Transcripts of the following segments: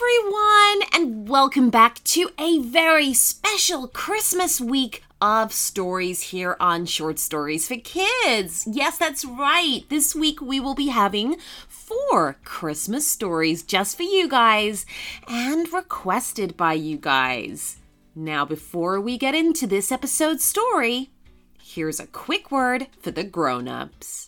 everyone, and welcome back to a very special Christmas week of stories here on Short Stories for Kids. Yes, that's right. This week we will be having four Christmas stories just for you guys and requested by you guys. Now, before we get into this episode's story, here's a quick word for the grown ups.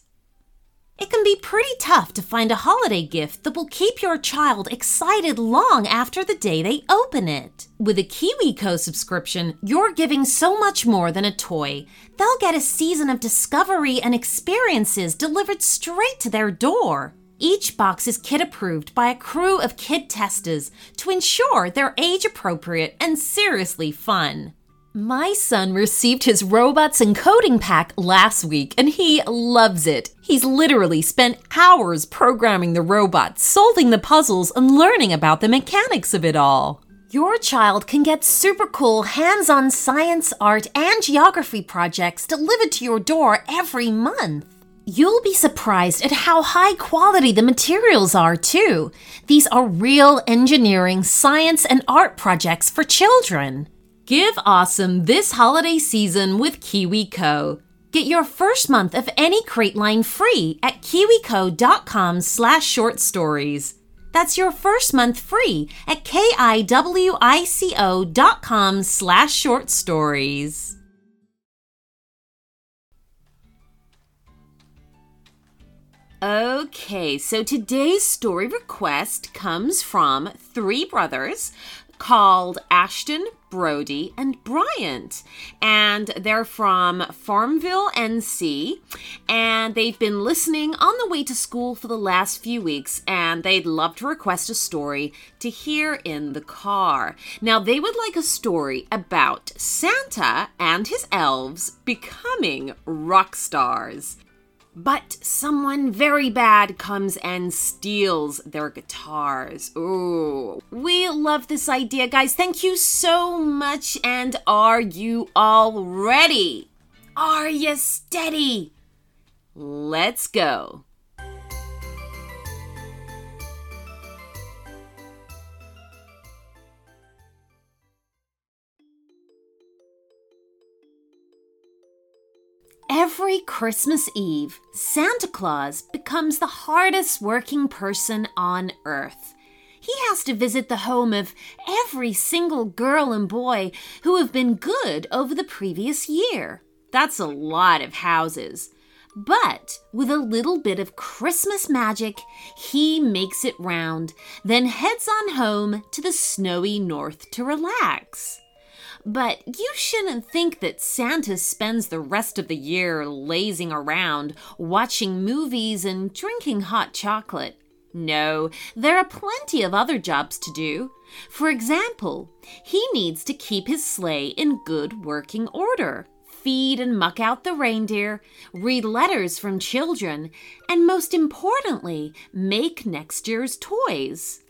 It can be pretty tough to find a holiday gift that will keep your child excited long after the day they open it. With a KiwiCo subscription, you're giving so much more than a toy. They'll get a season of discovery and experiences delivered straight to their door. Each box is kid approved by a crew of kid testers to ensure they're age appropriate and seriously fun. My son received his robots and coding pack last week and he loves it. He's literally spent hours programming the robots, solving the puzzles, and learning about the mechanics of it all. Your child can get super cool hands on science, art, and geography projects delivered to your door every month. You'll be surprised at how high quality the materials are, too. These are real engineering, science, and art projects for children. Give awesome this holiday season with KiwiCo. Get your first month of any crate line free at kiwico.com slash short stories. That's your first month free at kiwico dot com slash short stories. Okay, so today's story request comes from three brothers called Ashton, Brody, and Bryant. And they're from Farmville, NC. And they've been listening on the way to school for the last few weeks. And they'd love to request a story to hear in the car. Now, they would like a story about Santa and his elves becoming rock stars. But someone very bad comes and steals their guitars. Ooh. We love this idea, guys. Thank you so much. And are you all ready? Are you steady? Let's go. Every Christmas Eve, Santa Claus becomes the hardest working person on earth. He has to visit the home of every single girl and boy who have been good over the previous year. That's a lot of houses. But with a little bit of Christmas magic, he makes it round, then heads on home to the snowy north to relax. But you shouldn't think that Santa spends the rest of the year lazing around, watching movies and drinking hot chocolate. No, there are plenty of other jobs to do. For example, he needs to keep his sleigh in good working order, feed and muck out the reindeer, read letters from children, and most importantly, make next year's toys.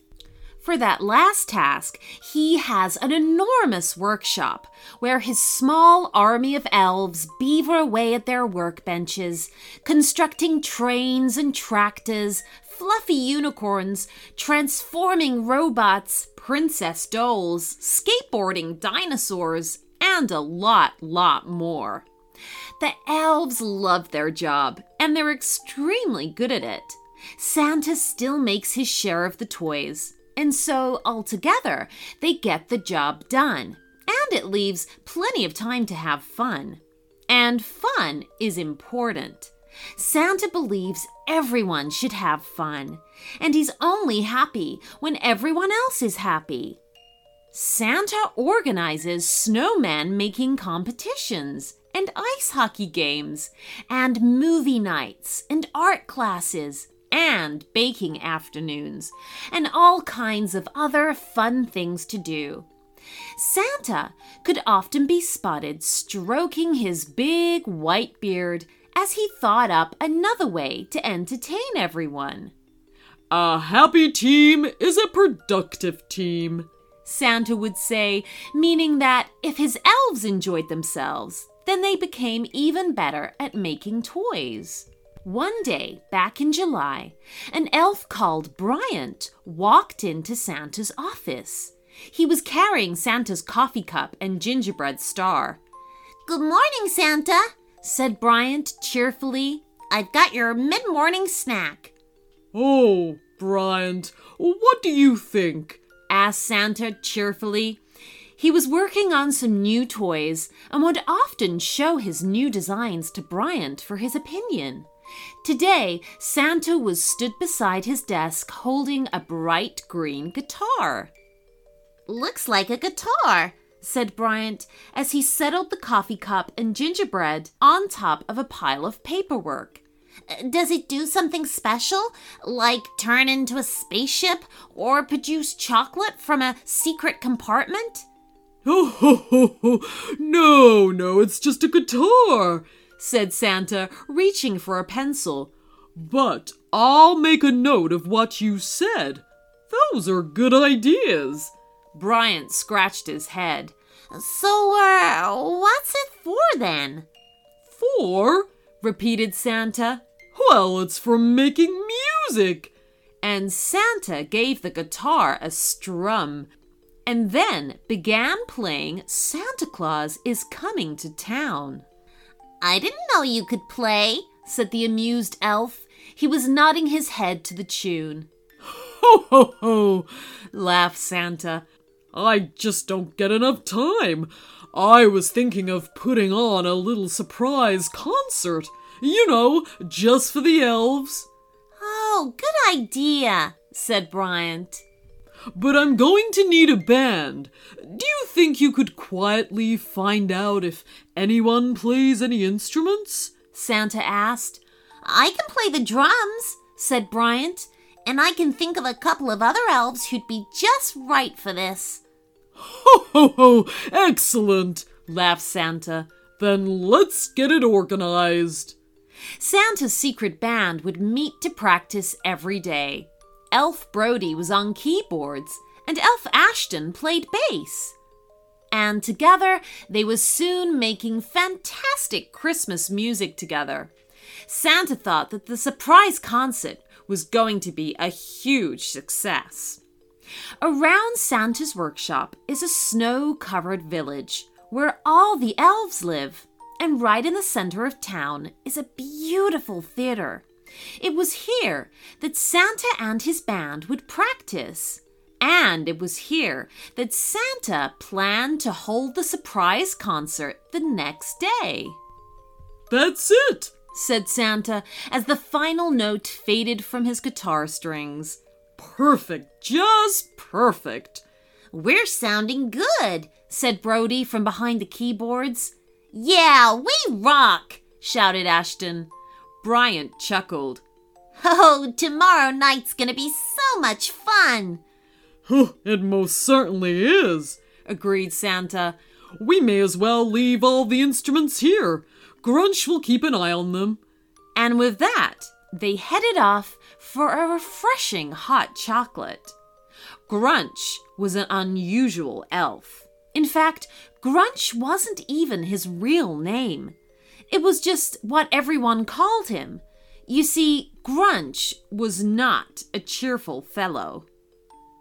For that last task, he has an enormous workshop where his small army of elves beaver away at their workbenches, constructing trains and tractors, fluffy unicorns, transforming robots, princess dolls, skateboarding dinosaurs, and a lot, lot more. The elves love their job, and they're extremely good at it. Santa still makes his share of the toys, and so, altogether, they get the job done. And it leaves plenty of time to have fun. And fun is important. Santa believes everyone should have fun, and he's only happy when everyone else is happy. Santa organizes snowman making competitions and ice hockey games, and movie nights and art classes and baking afternoons, and all kinds of other fun things to do. Santa could often be spotted stroking his big white beard as he thought up another way to entertain everyone. A happy team is a productive team, Santa would say, meaning that if his elves enjoyed themselves, then they became even better at making toys. One day, back in July, an elf called Bryant walked into Santa's office. He was carrying Santa's coffee cup and gingerbread star. Good morning, Santa, said Bryant cheerfully. I've got your mid morning snack. Oh, Bryant, what do you think? asked Santa cheerfully. He was working on some new toys and would often show his new designs to Bryant for his opinion. Today, Santa was stood beside his desk holding a bright green guitar. Looks like a guitar, said Bryant as he settled the coffee cup and gingerbread on top of a pile of paperwork. Does it do something special, like turn into a spaceship or produce chocolate from a secret compartment? Oh, ho, ho, ho. no, no, it's just a guitar, said Santa, reaching for a pencil. But I'll make a note of what you said. Those are good ideas. Bryant scratched his head. So, uh, what's it for then? For? repeated Santa. Well, it's for making music. And Santa gave the guitar a strum and then began playing Santa Claus is Coming to Town. I didn't know you could play, said the amused elf. He was nodding his head to the tune. Ho, ho, ho, laughed Santa. I just don't get enough time. I was thinking of putting on a little surprise concert. You know, just for the elves. Oh, good idea, said Bryant. But I'm going to need a band. Do you think you could quietly find out if anyone plays any instruments? Santa asked. I can play the drums, said Bryant, and I can think of a couple of other elves who'd be just right for this. Ho ho ho! Excellent! laughed Santa. Then let's get it organized. Santa's secret band would meet to practice every day. Elf Brody was on keyboards, and Elf Ashton played bass. And together, they were soon making fantastic Christmas music together. Santa thought that the surprise concert was going to be a huge success. Around Santa's workshop is a snow covered village where all the elves live. And right in the center of town is a beautiful theater. It was here that Santa and his band would practice. And it was here that Santa planned to hold the surprise concert the next day. That's it, said Santa as the final note faded from his guitar strings. Perfect, just perfect. We're sounding good, said Brody from behind the keyboards. Yeah, we rock, shouted Ashton. Bryant chuckled. Oh, tomorrow night's gonna be so much fun. it most certainly is, agreed Santa. We may as well leave all the instruments here. Grunch will keep an eye on them. And with that, they headed off for a refreshing hot chocolate. Grunch was an unusual elf. In fact, Grunch wasn't even his real name. It was just what everyone called him. You see, Grunch was not a cheerful fellow.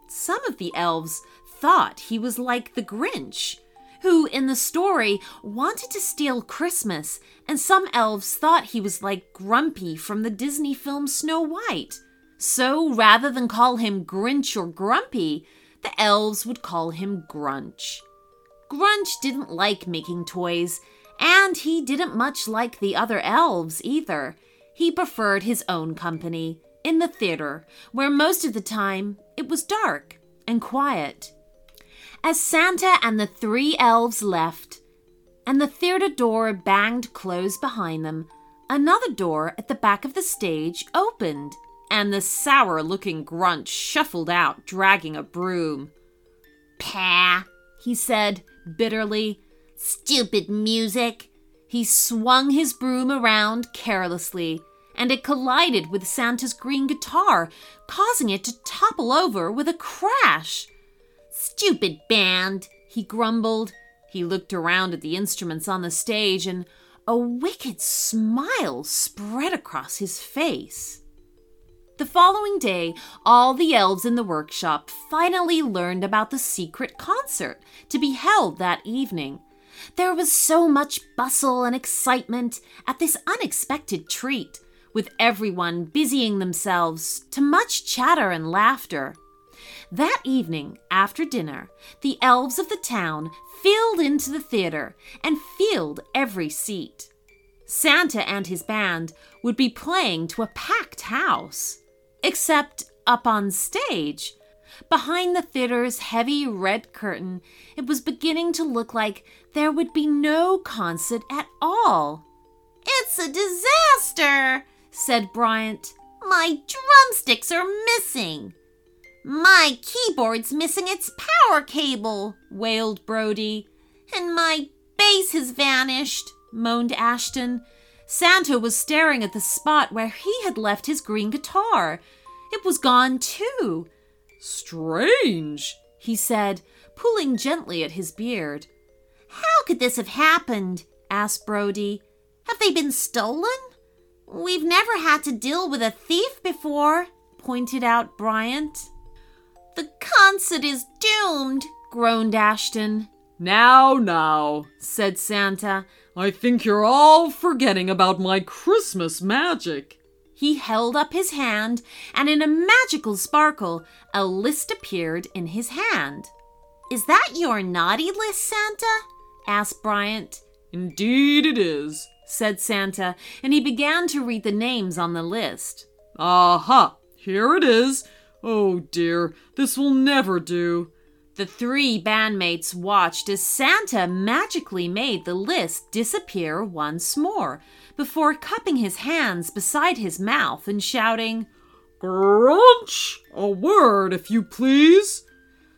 Some of the elves thought he was like the Grinch, who, in the story, wanted to steal Christmas, and some elves thought he was like Grumpy from the Disney film Snow White. So rather than call him Grinch or Grumpy, the elves would call him Grunch. Grunch didn't like making toys, and he didn't much like the other elves either. He preferred his own company, in the theater, where most of the time it was dark and quiet. As Santa and the three elves left, and the theater door banged closed behind them, another door at the back of the stage opened, and the sour looking Grunch shuffled out, dragging a broom. Pah, he said bitterly. Stupid music. He swung his broom around carelessly, and it collided with Santa's green guitar, causing it to topple over with a crash. Stupid band, he grumbled. He looked around at the instruments on the stage, and a wicked smile spread across his face. The following day, all the elves in the workshop finally learned about the secret concert to be held that evening. There was so much bustle and excitement at this unexpected treat, with everyone busying themselves to much chatter and laughter. That evening, after dinner, the elves of the town filled into the theater and filled every seat. Santa and his band would be playing to a packed house. Except up on stage, behind the theater's heavy red curtain, it was beginning to look like there would be no concert at all. It's a disaster, said Bryant. My drumsticks are missing. My keyboard's missing its power cable, wailed Brody. And my bass has vanished, moaned Ashton. Santa was staring at the spot where he had left his green guitar. It was gone too. Strange, he said, pulling gently at his beard. How could this have happened? asked Brody. Have they been stolen? We've never had to deal with a thief before, pointed out Bryant. The concert is doomed, groaned Ashton. Now, now, said Santa. I think you're all forgetting about my Christmas magic. He held up his hand, and in a magical sparkle, a list appeared in his hand. Is that your naughty list, Santa? asked Bryant. Indeed it is, said Santa, and he began to read the names on the list. Aha! Here it is. Oh dear, this will never do. The three bandmates watched as Santa magically made the list disappear once more, before cupping his hands beside his mouth and shouting, Grunch! A word, if you please.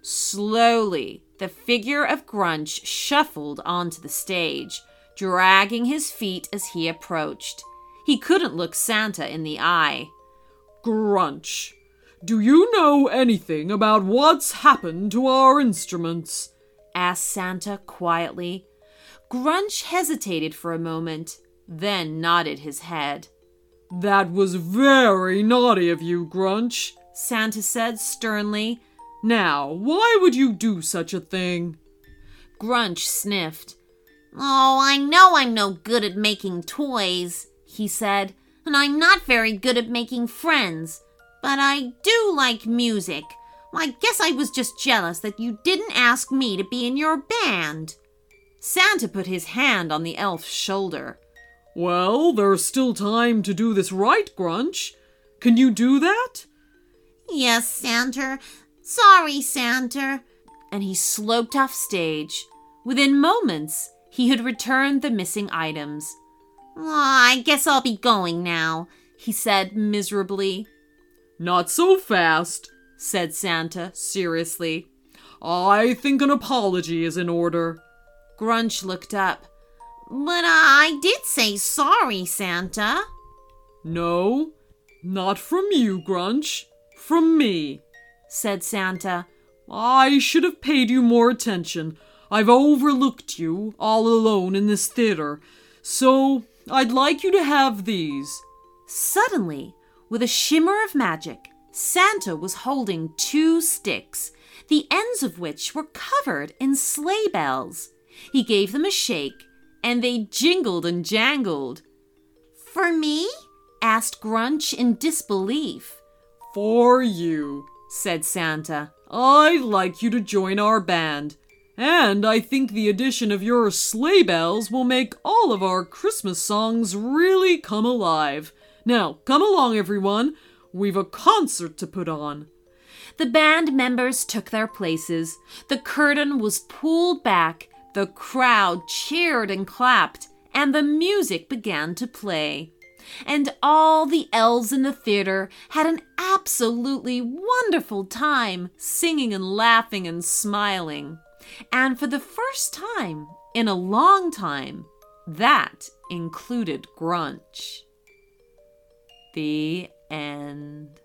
Slowly, the figure of Grunch shuffled onto the stage, dragging his feet as he approached. He couldn't look Santa in the eye. Grunch, do you know anything about what's happened to our instruments? asked Santa quietly. Grunch hesitated for a moment, then nodded his head. That was very naughty of you, Grunch, Santa said sternly. Now, why would you do such a thing? Grunch sniffed. Oh, I know I'm no good at making toys, he said, and I'm not very good at making friends. But I do like music. I guess I was just jealous that you didn't ask me to be in your band. Santa put his hand on the elf's shoulder. Well, there's still time to do this right, Grunch. Can you do that? Yes, Santa. Sorry, Santa. And he sloped off stage. Within moments, he had returned the missing items. Oh, I guess I'll be going now, he said miserably. Not so fast, said Santa seriously. I think an apology is in order. Grunch looked up. But I did say sorry, Santa. No, not from you, Grunch. From me, said Santa. I should have paid you more attention. I've overlooked you all alone in this theater. So I'd like you to have these. Suddenly, with a shimmer of magic, Santa was holding two sticks, the ends of which were covered in sleigh bells. He gave them a shake, and they jingled and jangled. For me? asked Grunch in disbelief. For you, said Santa. I'd like you to join our band. And I think the addition of your sleigh bells will make all of our Christmas songs really come alive. Now, come along, everyone. We've a concert to put on. The band members took their places. The curtain was pulled back. The crowd cheered and clapped, and the music began to play. And all the elves in the theater had an absolutely wonderful time singing and laughing and smiling. And for the first time in a long time, that included Grunch. The end.